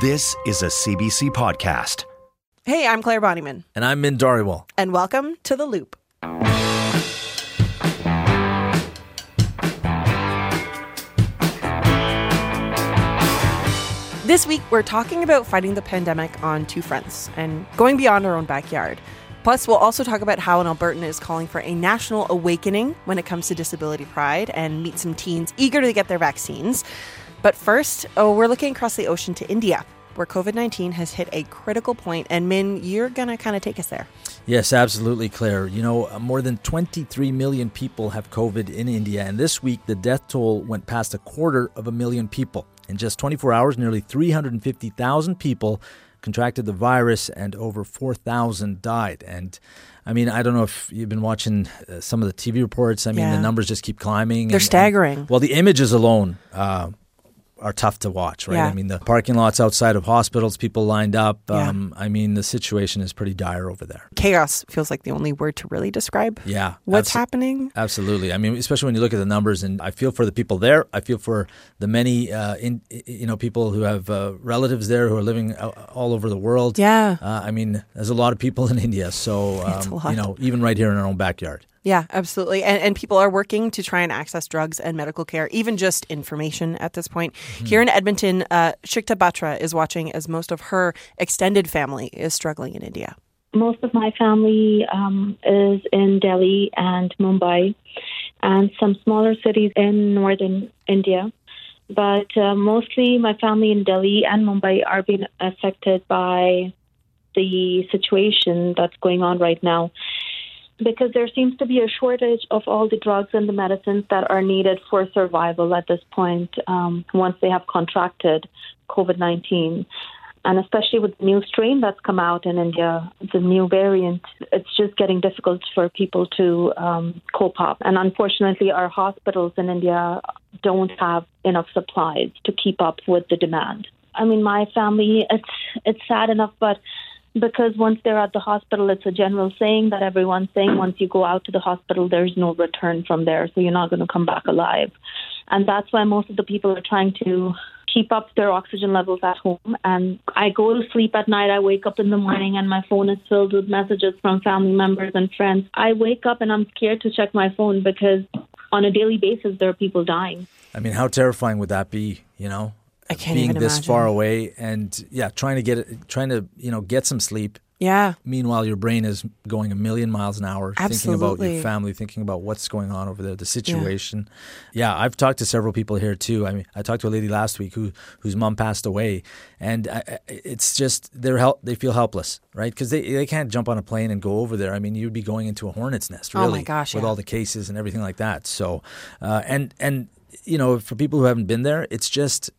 This is a CBC podcast. Hey, I'm Claire Bonnyman, And I'm Min Dhariwal. and welcome to The Loop. This week, we're talking about fighting the pandemic on two fronts and going beyond our own backyard. Plus, we'll also talk about how an Albertan is calling for a national awakening when it comes to disability pride and meet some teens eager to get their vaccines. But first, oh, we're looking across the ocean to India, where COVID 19 has hit a critical point. And Min, you're going to kind of take us there. Yes, absolutely, Claire. You know, uh, more than 23 million people have COVID in India, and this week the death toll went past a quarter of a million people. In just 24 hours, nearly 350,000 people contracted the virus and over 4,000 died. And I mean, I don't know if you've been watching uh, some of the TV reports. I mean, Yeah. the numbers just keep climbing. They're and- staggering. well, the images alone uh, are tough to watch, right? Yeah. I mean, the parking lots outside of hospitals, people lined up. Yeah. Um, I mean, the situation is pretty dire over there. Chaos feels like the only word to really describe Yeah. what's abso- happening. Absolutely. I mean, especially when you look at the numbers, and I feel for the people there. I feel for the many, uh, in, you know, people who have uh, relatives there who are living all over the world. Yeah. Uh, I mean, there's a lot of people in India, so um, you know, even right here in our own backyard. Yeah, absolutely. And, and people are working to try and access drugs and medical care, even just information at this point. Here in Edmonton, uh, Shikta Batra is watching as most of her extended family is struggling in India. most of my family um, is in Delhi and Mumbai and some smaller cities in northern India. But uh, mostly my family in Delhi and Mumbai are being affected by the situation that's going on right now. Because there seems to be a shortage of all the drugs and the medicines that are needed for survival at this point um, once they have contracted COVID 19 and especially with the new strain that's come out in India, the new variant, it's just getting difficult for people to um, cope up. And unfortunately, our hospitals in India don't have enough supplies to keep up with the demand. I mean, my family, it's it's sad enough, but because once they're at the hospital, it's a general saying that everyone's saying once you go out to the hospital, there's no return from there, so you're not going to come back alive. And that's why most of the people are trying to keep up their oxygen levels at home. And I go to sleep at night, I wake up in the morning, and my phone is filled with messages from family members and friends. I wake up and I'm scared to check my phone because on a daily basis, there are people dying. I mean, how terrifying would that be? You know, I can't being even this imagine. far away, and yeah, trying to get it, trying to you know get some sleep. Yeah. Meanwhile, your brain is going a million miles an hour, thinking about your family, thinking about what's going on over there, the situation. Yeah. I've talked to several people here too. I mean, I talked to a lady last week who whose mom passed away, and I, it's just they're help they feel helpless, right? Because they they can't jump on a plane and go over there. I mean, you'd be going into a hornet's nest, Oh my really, gosh, with yeah. all the cases and everything like that. So, uh, and and you know, for people who haven't been there, it's just.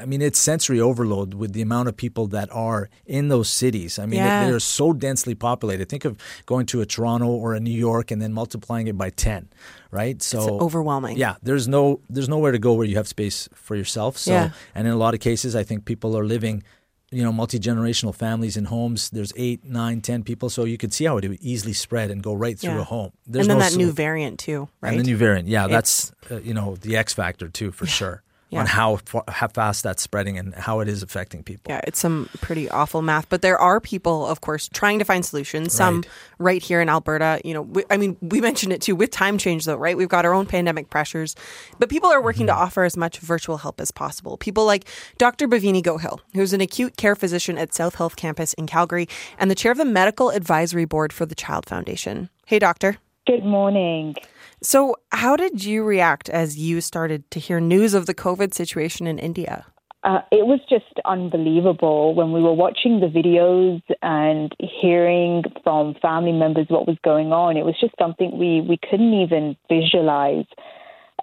I mean, it's sensory overload with the amount of people that are in those cities. I mean, Yeah. they- they're so densely populated. Think of going to a Toronto or a New York and then multiplying it by ten, right? So It's overwhelming. Yeah, there's no there's nowhere to go where you have space for yourself. So, Yeah. and in a lot of cases, I think people are living. You know, multi generational families in homes. There's eight, nine, ten people, so you could see how it would easily spread and go right through Yeah. a home. There's and then no that so- new variant, too, right? and the new variant, yeah, It's- that's uh, you know the X factor too for sure Yeah. on how how fast that's spreading and how it is affecting people. Yeah, it's some pretty awful math, but there are people, of course, trying to find solutions. Some Right. right here in Alberta. You know, we, I mean, we mentioned it too with time change, though, right? We've got our own pandemic pressures, but people are working to mm-hmm. offer as much virtual help as possible. People like Dr. Bavini Gohill, who's an acute care physician at South Health Campus in Calgary and the chair of the Medical Advisory Board for the Child Foundation. Hey, doctor. Good morning. So, how did you react as you started to hear news of the COVID situation in India? Uh, it was just unbelievable when we were watching the videos and hearing from family members what was going on. It was just something we, we couldn't even visualize.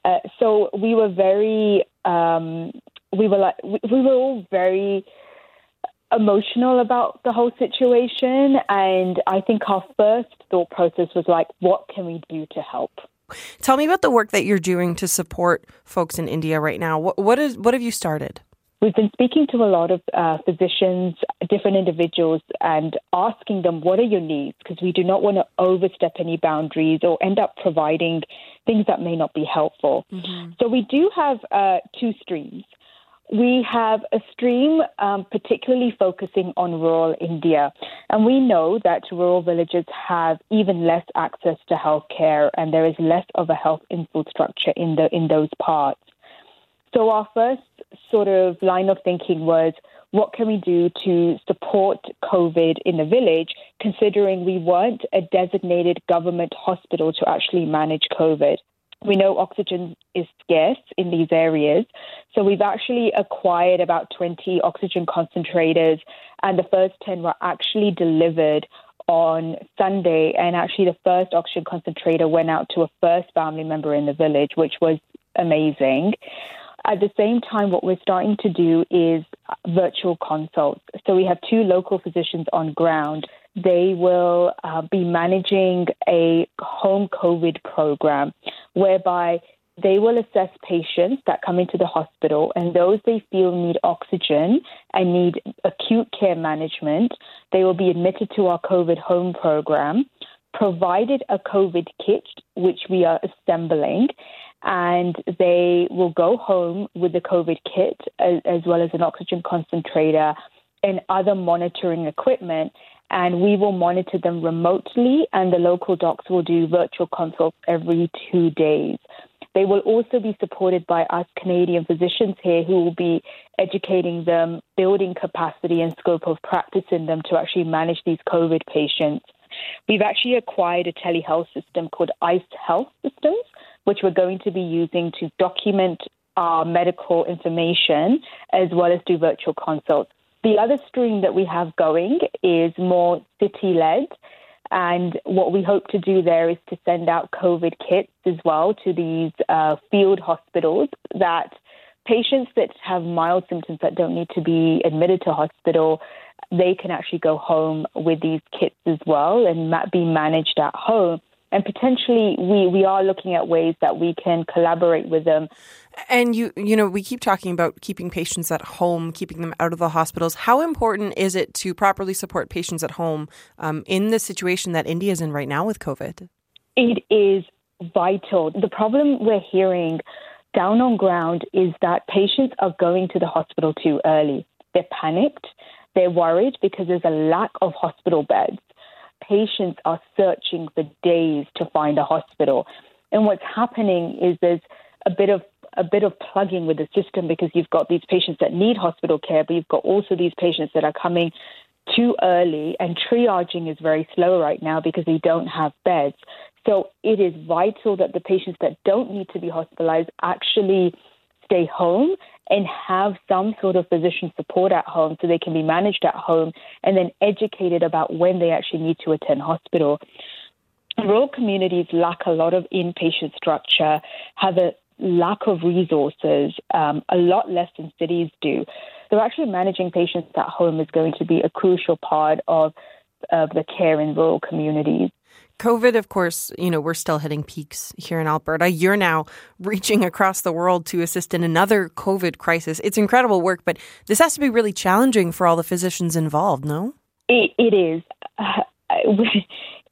Uh, so we were very, um, we were like, we, we were all very emotional about the whole situation. And I think our first thought process was like, what can we do to help? Tell me about the work that you're doing to support folks in India right now. What what is what have you started? We've been speaking to a lot of uh, physicians, different individuals, and asking them, what are your needs? Because we do not want to overstep any boundaries or end up providing things that may not be helpful. So we do have uh, two streams. We have a stream um, particularly focusing on rural India. And we know that rural villages have even less access to healthcare and there is less of a health infrastructure in, the, in those parts. So our first sort of line of thinking was what can we do to support COVID in the village, considering we weren't a designated government hospital to actually manage COVID. We know oxygen is scarce in these areas. So we've actually acquired about 20 oxygen concentrators, and the first 10 were actually delivered on Sunday. And actually, the first oxygen concentrator went out to a first family member in the village, which was amazing. At the same time, what we're starting to do is virtual consults. So we have two local physicians on ground. They will uh, be managing a home COVID program whereby they will assess patients that come into the hospital and those they feel need oxygen and need acute care management. They will be admitted to our COVID home program, provided a COVID kit, which we are assembling, and they will go home with the COVID kit as, as well as an oxygen concentrator and other monitoring equipment. And we will monitor them remotely, and the local docs will do virtual consults every two days. They will also be supported by us Canadian physicians here who will be educating them, building capacity and scope of practice in them to actually manage these COVID patients. We've actually acquired a telehealth system called ICE Health Systems, which we're going to be using to document our medical information as well as do virtual consults. The other stream that we have going is more city led. And what we hope to do there is to send out COVID kits as well to these uh, field hospitals that patients that have mild symptoms that don't need to be admitted to hospital, they can actually go home with these kits as well and be managed at home and potentially we we are looking at ways that we can collaborate with them. And you you know we keep talking about keeping patients at home, keeping them out of the hospitals. How important is it to properly support patients at home um, in the situation that India is in right now with COVID? It is vital. The problem we're hearing down on ground is that patients are going to the hospital too early. They're panicked. They're worried because there's a lack of hospital beds patients are searching for days to find a hospital. And what's happening is there's a bit of a bit of plugging with the system because you've got these patients that need hospital care, but you've got also these patients that are coming too early, and triaging is very slow right now because they don't have beds. So it is vital that the patients that don't need to be hospitalized actually stay home and have some sort of physician support at home so they can be managed at home and then educated about when they actually need to attend hospital. Rural communities lack a lot of inpatient structure, have a lack of resources, um, a lot less than cities do. So actually managing patients at home is going to be a crucial part of, of the care in rural communities. COVID, of course, you know, we're still hitting peaks here in Alberta. You're now reaching across the world to assist in another COVID crisis. It's incredible work, but this has to be really challenging for all the physicians involved, no? it, it is.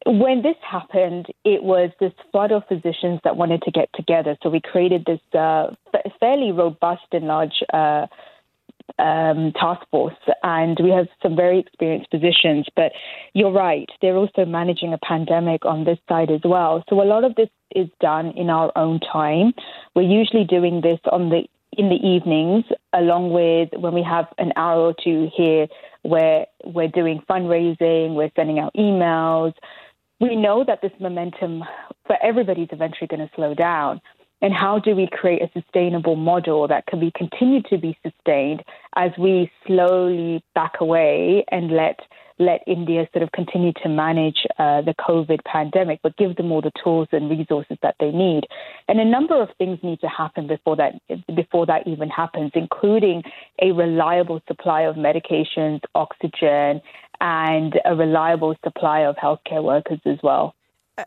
When this happened, it was this flood of physicians that wanted to get together. So we created this uh, fairly robust and large uh, um, task force, and we have some very experienced physicians. But you're right, they're also managing a pandemic on this side as well. So a lot of this is done in our own time. We're usually doing this on the in the evenings, along with when we have an hour or two here where we're doing fundraising, we're sending out emails. We know that this momentum for everybody's eventually going to slow down and how do we create a sustainable model that can be continued to be sustained as we slowly back away and let let India sort of continue to manage uh, the COVID pandemic, but give them all the tools and resources that they need. And a number of things need to happen before that before that even happens, including a reliable supply of medications, oxygen, and a reliable supply of healthcare workers as well.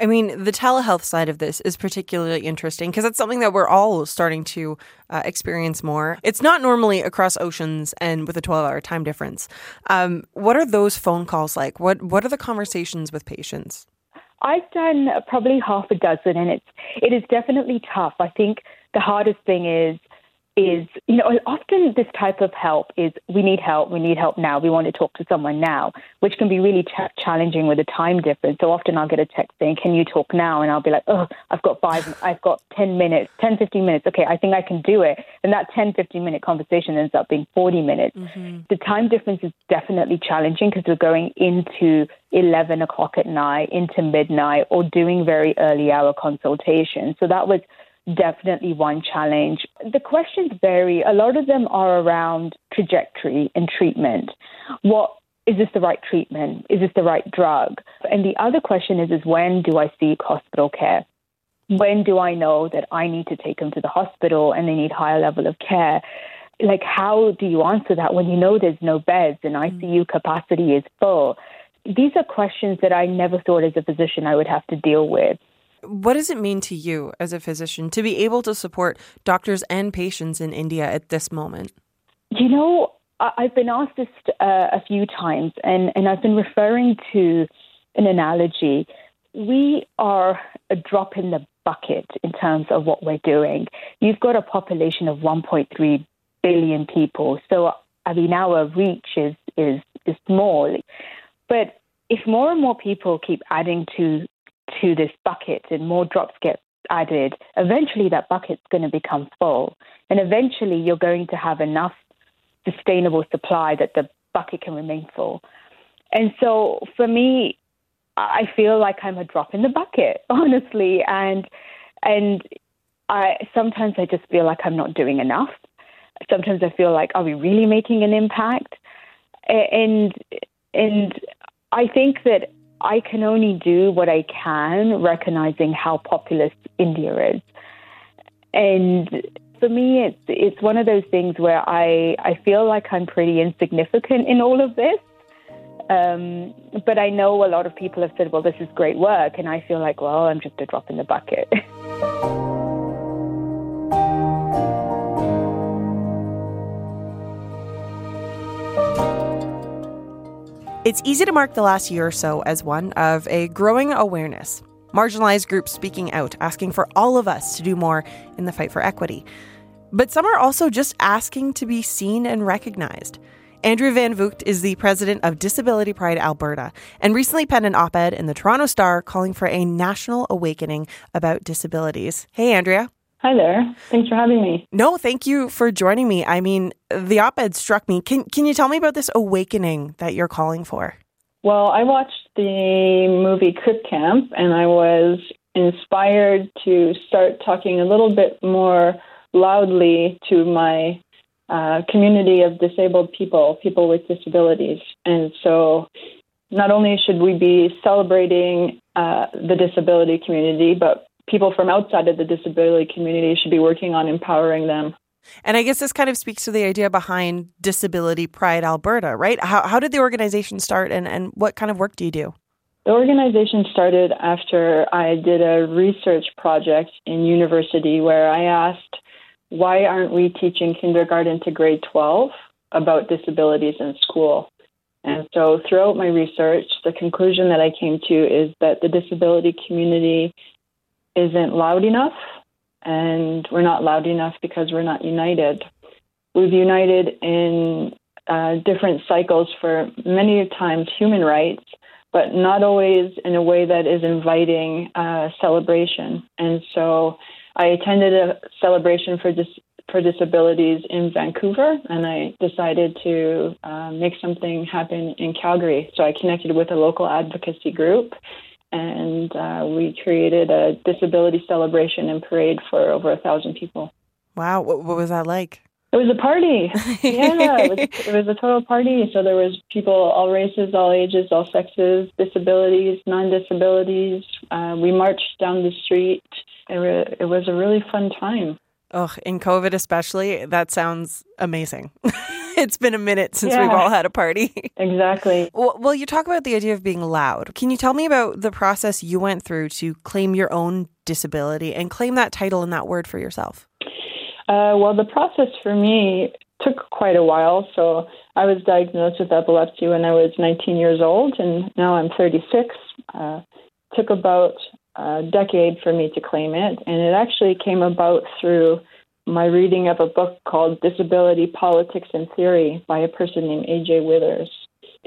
I mean, the telehealth side of this is particularly interesting because it's something that we're all starting to uh, experience more. It's not normally across oceans and with a 12 hour time difference. Um, what are those phone calls like? What, what are the conversations with patients? I've done probably half a dozen, and it's it is definitely tough. I think the hardest thing is is, you know, often this type of help is we need help, we need help now, we want to talk to someone now, which can be really ch- challenging with a time difference. So often I'll get a text saying, Can you talk now? And I'll be like, Oh, I've got five, I've got 10 minutes, 10, 15 minutes. Okay, I think I can do it. And that 10, 15 minute conversation ends up being 40 minutes. Mm-hmm. The time difference is definitely challenging because we're going into 11 o'clock at night, into midnight, or doing very early hour consultations. So that was definitely one challenge. The questions vary. A lot of them are around trajectory and treatment. What is this the right treatment? Is this the right drug? And the other question is, is when do I seek hospital care? When do I know that I need to take them to the hospital and they need higher level of care? Like, how do you answer that when you know there's no beds and mm. ICU capacity is full? These are questions that I never thought as a physician I would have to deal with. What does it mean to you as a physician to be able to support doctors and patients in India at this moment? You know, I've been asked this uh, a few times, and, and I've been referring to an analogy. We are a drop in the bucket in terms of what we're doing. You've got a population of 1.3 billion people, so I mean, our reach is is is small. But if more and more people keep adding to to this bucket and more drops get added, eventually that bucket's going to become full. And eventually you're going to have enough sustainable supply that the bucket can remain full. And so for me, I feel like I'm a drop in the bucket, honestly. And and I sometimes I just feel like I'm not doing enough. Sometimes I feel like, are we really making an impact? And and I think that I can only do what I can, recognizing how populous India is. And for me, it's it's one of those things where I, I feel like I'm pretty insignificant in all of this. Um, but I know a lot of people have said, well, this is great work. And I feel like, well, I'm just a drop in the bucket. It's easy to mark the last year or so as one of a growing awareness. Marginalized groups speaking out, asking for all of us to do more in the fight for equity. But some are also just asking to be seen and recognized. Andrea Van Vugt is the president of Disability Pride Alberta and recently penned an op ed in the Toronto Star calling for a national awakening about disabilities. Hey, Andrea. Hi there. Thanks for having me. No, thank you for joining me. I mean, the op-ed struck me. Can can you tell me about this awakening that you're calling for? Well, I watched the movie Crip Camp and I was inspired to start talking a little bit more loudly to my uh, community of disabled people, people with disabilities. And so not only should we be celebrating uh, the disability community, but people from outside of the disability community should be working on empowering them. And I guess this kind of speaks to the idea behind Disability Pride Alberta, right? How, how did the organization start and, and what kind of work do you do? The organization started after I did a research project in university where I asked, why aren't we teaching kindergarten to grade 12 about disabilities in school? And so throughout my research, the conclusion that I came to is that the disability community isn't loud enough, and we're not loud enough because we're not united. We've united in uh, different cycles for many times human rights, but not always in a way that is inviting uh, celebration. And so I attended a celebration for dis- for disabilities in Vancouver, and I decided to uh, make something happen in Calgary. So I connected with a local advocacy group and uh, we created a disability celebration and parade for over a thousand people. Wow, what, what was that like? It was a party. yeah, it was, it was, a total party. So there was people, all races, all ages, all sexes, disabilities, non-disabilities. Uh, we marched down the street. It, re- it was a really fun time. Oh, in COVID especially, that sounds amazing. it's been a minute since yeah. we've all had a party. exactly. Well, you talk about the idea of being loud. Can you tell me about the process you went through to claim your own disability and claim that title and that word for yourself? Uh, well, the process for me took quite a while. So I was diagnosed with epilepsy when I was 19 years old, and now I'm 36. Uh, took about a decade for me to claim it, and it actually came about through my reading of a book called Disability Politics and Theory by a person named A.J. Withers.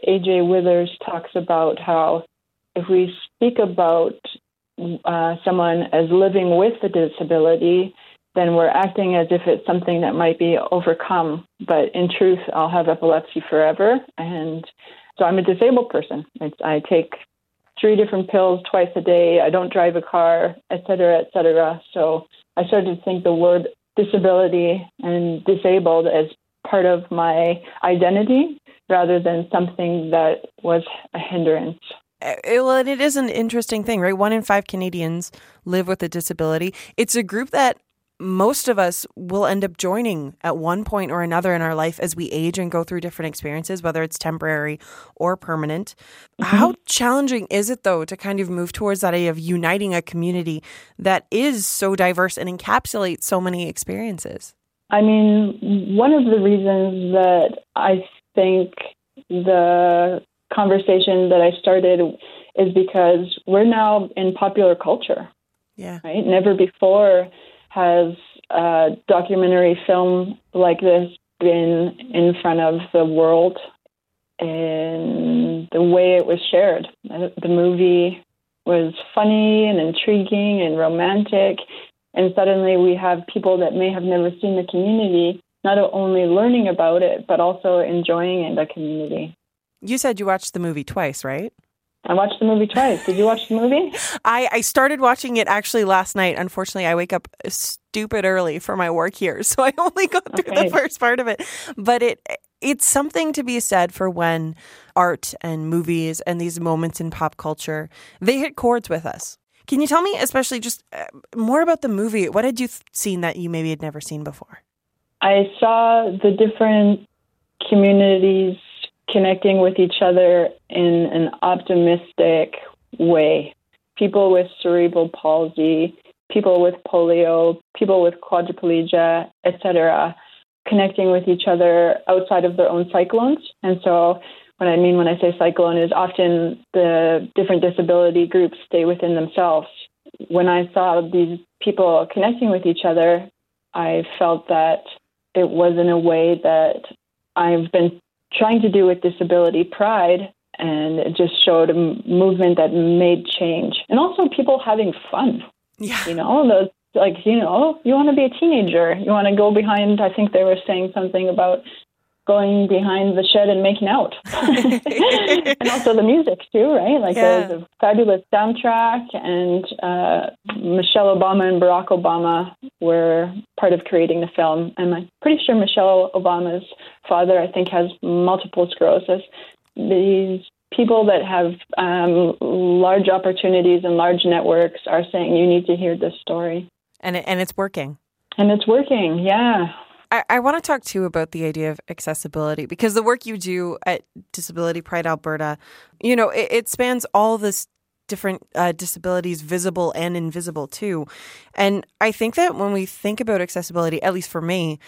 A.J. Withers talks about how if we speak about uh, someone as living with a disability, then we're acting as if it's something that might be overcome. But in truth, I'll have epilepsy forever. And so I'm a disabled person. It's, I take three different pills twice a day. I don't drive a car, et cetera, et cetera. So I started to think the word disability and disabled as part of my identity rather than something that was a hindrance. Uh, well, and it is an interesting thing, right? One in five Canadians live with a disability. It's a group that most of us will end up joining at one point or another in our life as we age and go through different experiences, whether it's temporary or permanent. Mm-hmm. How challenging is it, though, to kind of move towards that idea of uniting a community that is so diverse and encapsulates so many experiences? I mean, one of the reasons that I think the conversation that I started is because we're now in popular culture. Yeah. Right? Never before has a documentary film like this been in front of the world and the way it was shared. The movie was funny and intriguing and romantic. And suddenly we have people that may have never seen the community not only learning about it, but also enjoying in the community. You said you watched the movie twice, right? I watched the movie twice. Did you watch the movie? I, I started watching it actually last night. Unfortunately, I wake up stupid early for my work here, so I only got through okay. the first part of it. But it it's something to be said for when art and movies and these moments in pop culture they hit chords with us. Can you tell me, especially just uh, more about the movie? What had you th- seen that you maybe had never seen before? I saw the different communities connecting with each other in an optimistic way. People with cerebral palsy, people with polio, people with quadriplegia, etc., connecting with each other outside of their own cyclones. And so, what I mean when I say cyclone is often the different disability groups stay within themselves. When I saw these people connecting with each other, I felt that it was in a way that I've been trying to do with disability pride and it just showed a movement that made change. And also people having fun. Yeah. You know those like you know you want to be a teenager. You want to go behind i think they were saying something about going behind the shed and making out. and also the music too, right? Like yeah. there's a fabulous soundtrack and uh, Michelle Obama and Barack Obama were part of creating the film. And I'm pretty sure Michelle Obama's father, I think, has multiple sclerosis. These people that have um, large opportunities and large networks are saying you need to hear this story. And it, and it's working. And it's working, yeah. I, I want to talk too about the idea of accessibility because the work you do at Disability Pride Alberta, you know, it, it spans all this different uh, disabilities, visible and invisible too. And I think that when we think about accessibility, at least for me,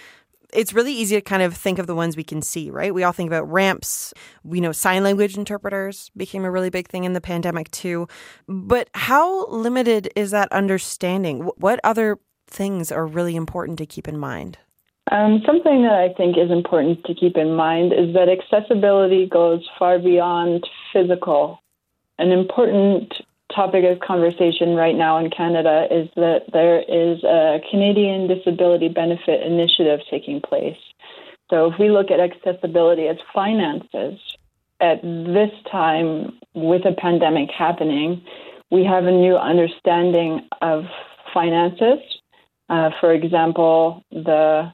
it's really easy to kind of think of the ones we can see, right? We all think about ramps. We know sign language interpreters became a really big thing in the pandemic too. But how limited is that understanding? What other things are really important to keep in mind? Um, something that I think is important to keep in mind is that accessibility goes far beyond physical. An important topic of conversation right now in Canada is that there is a Canadian Disability Benefit Initiative taking place. So if we look at accessibility as finances, at this time with a pandemic happening, we have a new understanding of finances. Uh, for example, the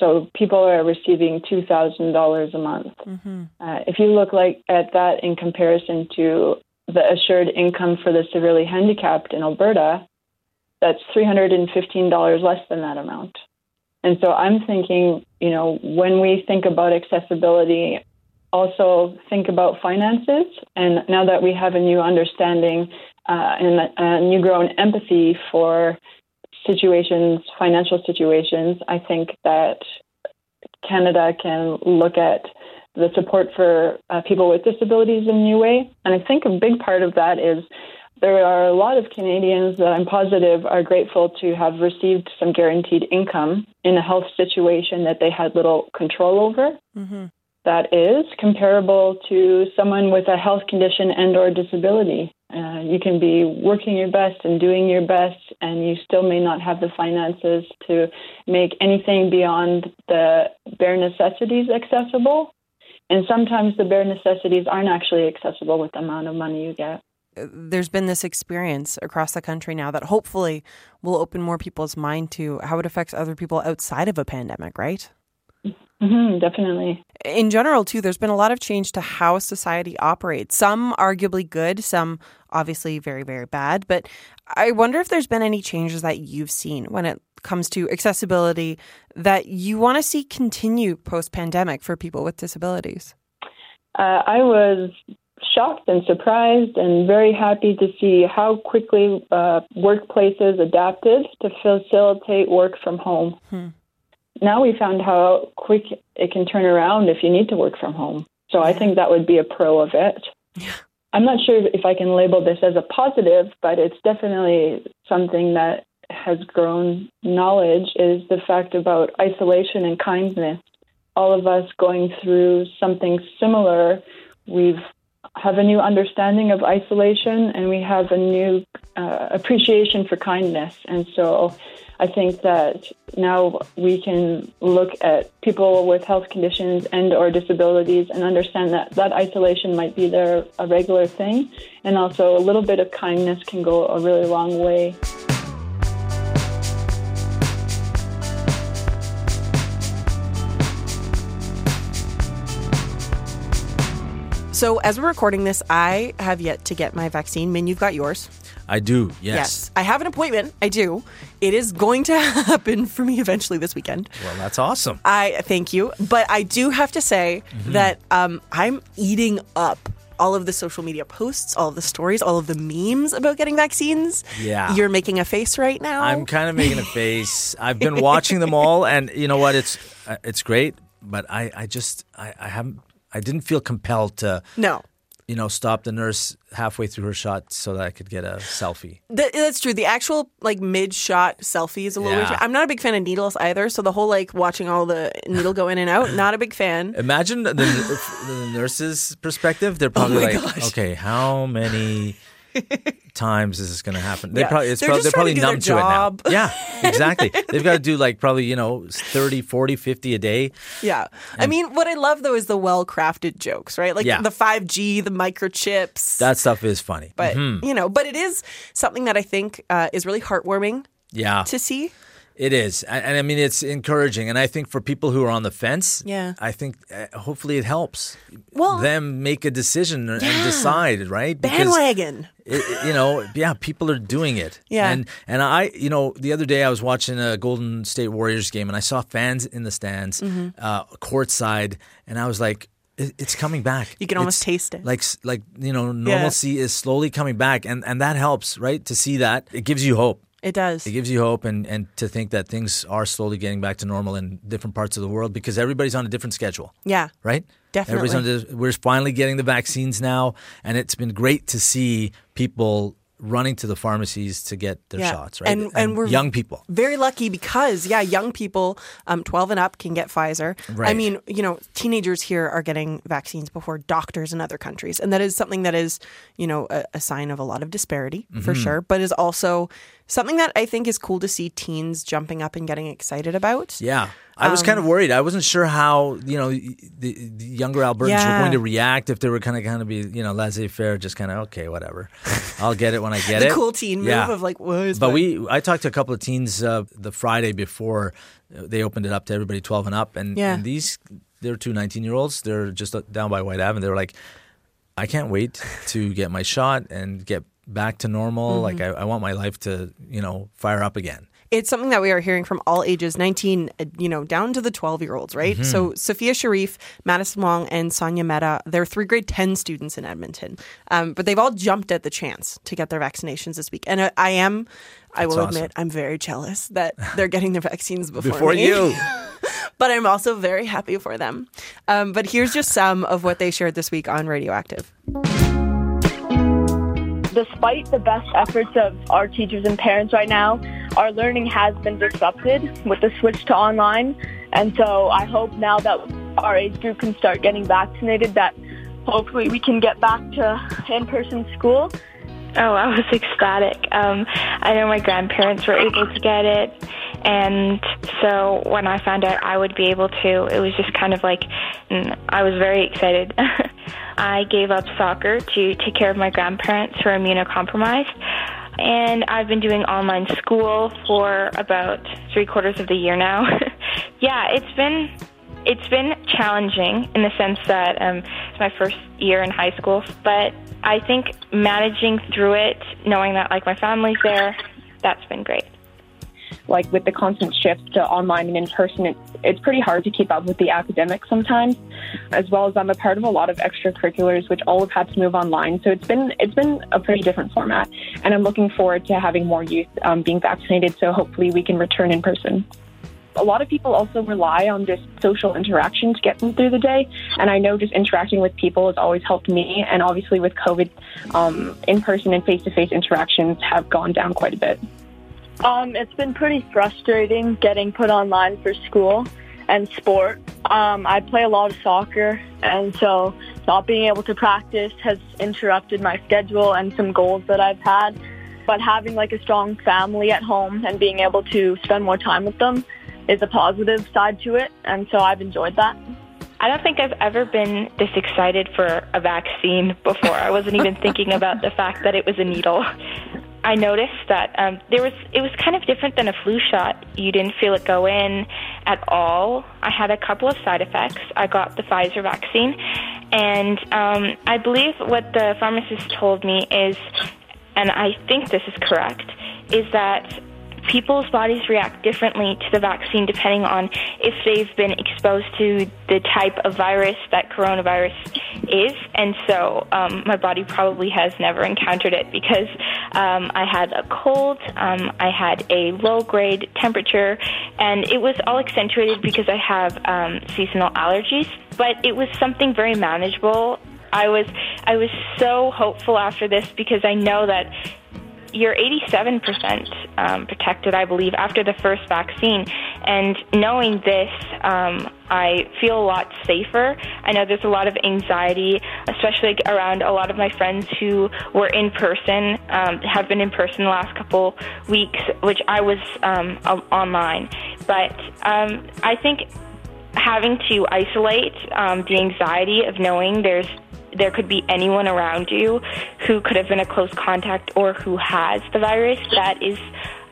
So people are receiving two thousand dollars a month. Mm-hmm. Uh, if you look like at that in comparison to the assured income for the severely handicapped in Alberta, that's three hundred and fifteen dollars less than that amount. And so I'm thinking, you know, when we think about accessibility, also think about finances. And now that we have a new understanding uh, and a new grown empathy for situations, financial situations, I think that Canada can look at the support for uh, people with disabilities in a new way. And I think a big part of that is there are a lot of Canadians that I'm positive are grateful to have received some guaranteed income in a health situation that they had little control over. Mm-hmm. That is comparable to someone with a health condition and or disability. Uh, you can be working your best and doing your best, and you still may not have the finances to make anything beyond the bare necessities accessible. And sometimes the bare necessities aren't actually accessible with the amount of money you get. There's been this experience across the country now that hopefully will open more people's mind to how it affects other people outside of a pandemic, right? Hmm definitely. In general, too, there's been a lot of change to how society operates. Some arguably good, some obviously very, very bad. But I wonder if there's been any changes that you've seen when it comes to accessibility that you want to see continue post pandemic for people with disabilities. Uh, I was shocked and surprised and very happy to see how quickly uh, workplaces adapted to facilitate work from home. Hmm. Now we found how quick it can turn around if you need to work from home. So I think that would be a pro of it. Yeah. I'm not sure if I can label this as a positive, but it's definitely something that has grown knowledge is the fact about isolation and kindness. All of us going through something similar, we've have a new understanding of isolation and we have a new uh, appreciation for kindness. And so I think that now we can look at people with health conditions and or disabilities and understand that that isolation might be their a regular thing and also a little bit of kindness can go a really long way. So, as we're recording this, I have yet to get my vaccine. Min, you've got yours. I do, yes. I have an appointment. I do. It is going to happen for me eventually this weekend. Well, that's awesome. I thank you, but I do have to say Mm-hmm. that um, I'm eating up all of the social media posts, all of the stories, all of the memes about getting vaccines. Yeah. you're making a face right now. I'm kind of making a face. I've been watching them all, and you know what? It's uh, it's great, but I I just I, I haven't I didn't feel compelled to no. You know stop the nurse halfway through her shot so that I could get a selfie. Th- that's true. The actual like mid-shot selfie is a little Yeah. weird. I'm not a big fan of needles either, so the whole like watching all the needle go in and out, not a big fan. Imagine the, the nurse's perspective. They're oh probably Oh like, gosh. okay, how many times is this going to happen? They Yeah. probably it's They're they're probably to numb job. to it now. Yeah, exactly. They've got to do like probably you know 30, 40, 50 a day. Yeah. I mean, what I love though is the well-crafted jokes, right? Like Yeah. the 5G, the microchips. That stuff is funny. but Mhm. you know, but it is something that I think uh, is really heartwarming yeah, to see. It is, and, and I mean it's encouraging, and I think for people who are on the fence, Yeah. I think uh, hopefully it helps Well- them make a decision and decide, right? Bandwagon. It- you know, yeah, people are doing it. Yeah. and and I, you know, the other day I was watching a Golden State Warriors game, and I saw fans in the stands, Mm-hmm. uh, courtside, and I was like. "It- It's coming back. You can almost It's taste it. Like, like you know, normalcy is slowly coming back, and and that helps, right? To see that, it gives you hope. It does. It gives you hope and, and to think that things are slowly getting back to normal in different parts of the world because everybody's on a different schedule, yeah. right? Definitely. Everybody's on the, we're finally getting the vaccines now, and it's been great to see people running to the pharmacies to get their Yeah. shots, right? And- and we're- young people. Very lucky because, yeah, young people, um, 12 and up, can get Pfizer. I mean, you know, teenagers here are getting vaccines before doctors in other countries. And that is something that is, you know, a, a sign of a lot of disparity for Mm-hmm. sure, but is also something that I think is cool to see teens jumping up and getting excited about. Yeah. I was kind of Um, worried. I wasn't sure how you know the, the younger Albertans were going to react if they were kind of kind of be you know laissez faire, just kind of okay, whatever. I'll get it when I get The it. cool teen move Yeah. of like, what is But my- we, I talked to a couple of teens uh, the Friday before uh, they opened it up to everybody 12 and up, and, Yeah. and these they're two 19 year olds. They're just uh, down by Whyte Ave, and they were like, I can't wait to get my shot and get back to normal. Mm-hmm. Like I, I want my life to you know fire up again. it's something that we are hearing from all ages 19 uh, you know down to the 12 year olds right so sophia sharif madison wong and sonia mehta they're three grade 10 students in edmonton um, but they've all jumped at the chance to get their vaccinations this week and I, I am i will awesome. admit i'm very jealous that they're getting their vaccines before, Before me. you, but i'm also very happy for them um, but here's just some of what they shared this week on Radio Active despite the best efforts of our teachers and parents right now, our learning has been disrupted with the switch to online. And so I hope now that our age group can start getting vaccinated that hopefully we can get back to in-person school. Oh, I was ecstatic. Um, I know my grandparents were able to get it. And so when I found out I would be able to, it was just kind of like, mm, I was very excited. I gave up soccer to take care of my grandparents who are immunocompromised. And I've been doing online school for about three quarters of the year now. yeah, it's been it's been challenging in the sense that um, it's my first year in high school, but I think managing through it, knowing that like my family's there, that's been great like with the constant shift to online and in person, it's, it's pretty hard to keep up with the academics sometimes, as well as I'm a part of a lot of extracurriculars, which all have had to move online. So it's been it's been a pretty different format, and I'm looking forward to having more youth um, being vaccinated. So hopefully we can return in person a lot of people also rely on just social interaction to get them through the day. And I know just interacting with people has always helped me. And obviously, with COVID, um, in person and face to face interactions have gone down quite a bit. Um, it's been pretty frustrating getting put online for school and sport. Um, I play a lot of soccer, and so not being able to practice has interrupted my schedule and some goals that I've had. But having like a strong family at home and being able to spend more time with them is a positive side to it, and so I've enjoyed that. I don't think I've ever been this excited for a vaccine before. I wasn't even thinking about the fact that it was a needle. I noticed that um, there was it was kind of different than a flu shot. You didn't feel it go in at all. I had a couple of side effects. I got the Pfizer vaccine, and um, I believe what the pharmacist told me is, and I think this is correct, is that people's bodies react differently to the vaccine depending on if they've been exposed to the type of virus that coronavirus is. And so um, my body probably has never encountered it because um, I had a cold, um, I had a low grade temperature, and it was all accentuated because I have um, seasonal allergies. But it was something very manageable. I was I was so hopeful after this because I know that you're 87% um, protected, I believe, after the first vaccine. And knowing this, um, I feel a lot safer. I know there's a lot of anxiety, especially around a lot of my friends who were in person, um, have been in person the last couple weeks, which I was um, online. But um, I think having to isolate um, the anxiety of knowing there's there could be anyone around you who could have been a close contact or who has the virus, that is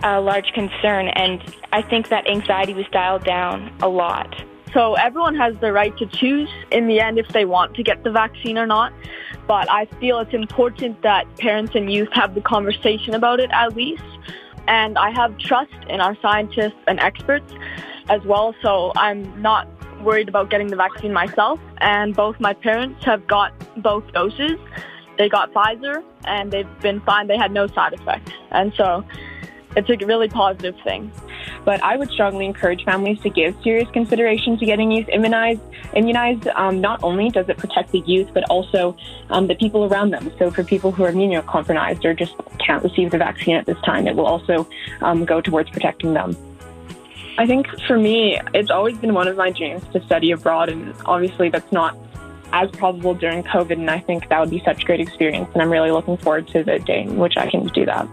a large concern. And I think that anxiety was dialed down a lot. So everyone has the right to choose in the end if they want to get the vaccine or not. But I feel it's important that parents and youth have the conversation about it at least. And I have trust in our scientists and experts as well. So I'm not worried about getting the vaccine myself, and both my parents have got both doses. They got Pfizer, and they've been fine. They had no side effects, and so it's a really positive thing. But I would strongly encourage families to give serious consideration to getting youth immunized. Immunized, um, not only does it protect the youth, but also um, the people around them. So for people who are immunocompromised or just can't receive the vaccine at this time, it will also um, go towards protecting them. I think for me, it's always been one of my dreams to study abroad, and obviously that's not as probable during COVID. And I think that would be such a great experience, and I'm really looking forward to the day in which I can do that.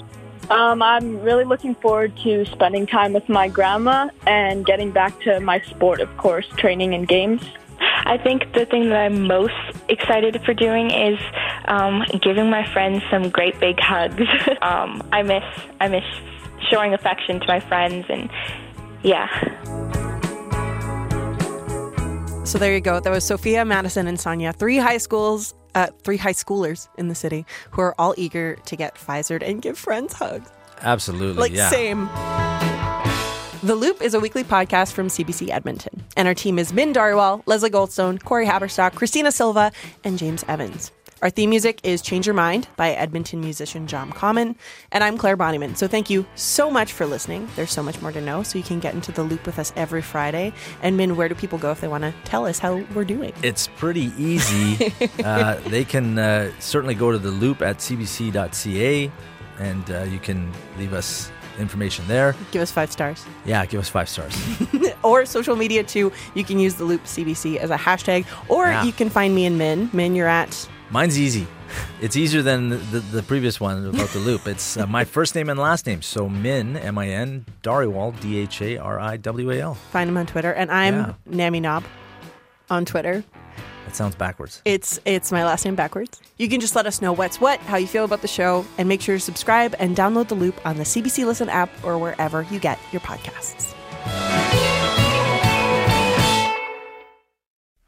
Um, I'm really looking forward to spending time with my grandma and getting back to my sport, of course, training and games. I think the thing that I'm most excited for doing is um, giving my friends some great big hugs. um, I miss I miss showing affection to my friends and yeah. So there you go. That was Sophia, Madison, and Sonia, three high schools, uh, three high schoolers in the city who are all eager to get Pfizered and give friends hugs. Absolutely. Like, yeah. same. The Loop is a weekly podcast from CBC Edmonton, and our team is Min Dhariwal, Leslie Goldstone, Corey Haberstock, Christina Silva, and James Evans. Our theme music is Change Your Mind by Edmonton musician John Common. And I'm Claire Bonnyman. So thank you so much for listening. There's so much more to know, so you can get into the loop with us every Friday. And Min, where do people go if they want to tell us how we're doing? It's pretty easy. uh, they can uh, certainly go to the loop at cbc.ca and uh, you can leave us information there. Give us five stars. Yeah, give us five stars. or social media too. You can use the loop CBC as a hashtag, or Yeah. you can find me and Min. Min, you're at Mine's easy. It's easier than the, the, the previous one about the loop. It's uh, my first name and last name. So Min, M I N, Dhariwal, D H A R I W A L. find him on Twitter, and I'm Yeah. Nami Knob on Twitter. That sounds backwards. It's it's my last name backwards. You can just let us know what's what, how you feel about the show, and make sure to subscribe and download the loop on the CBC Listen app or wherever you get your podcasts.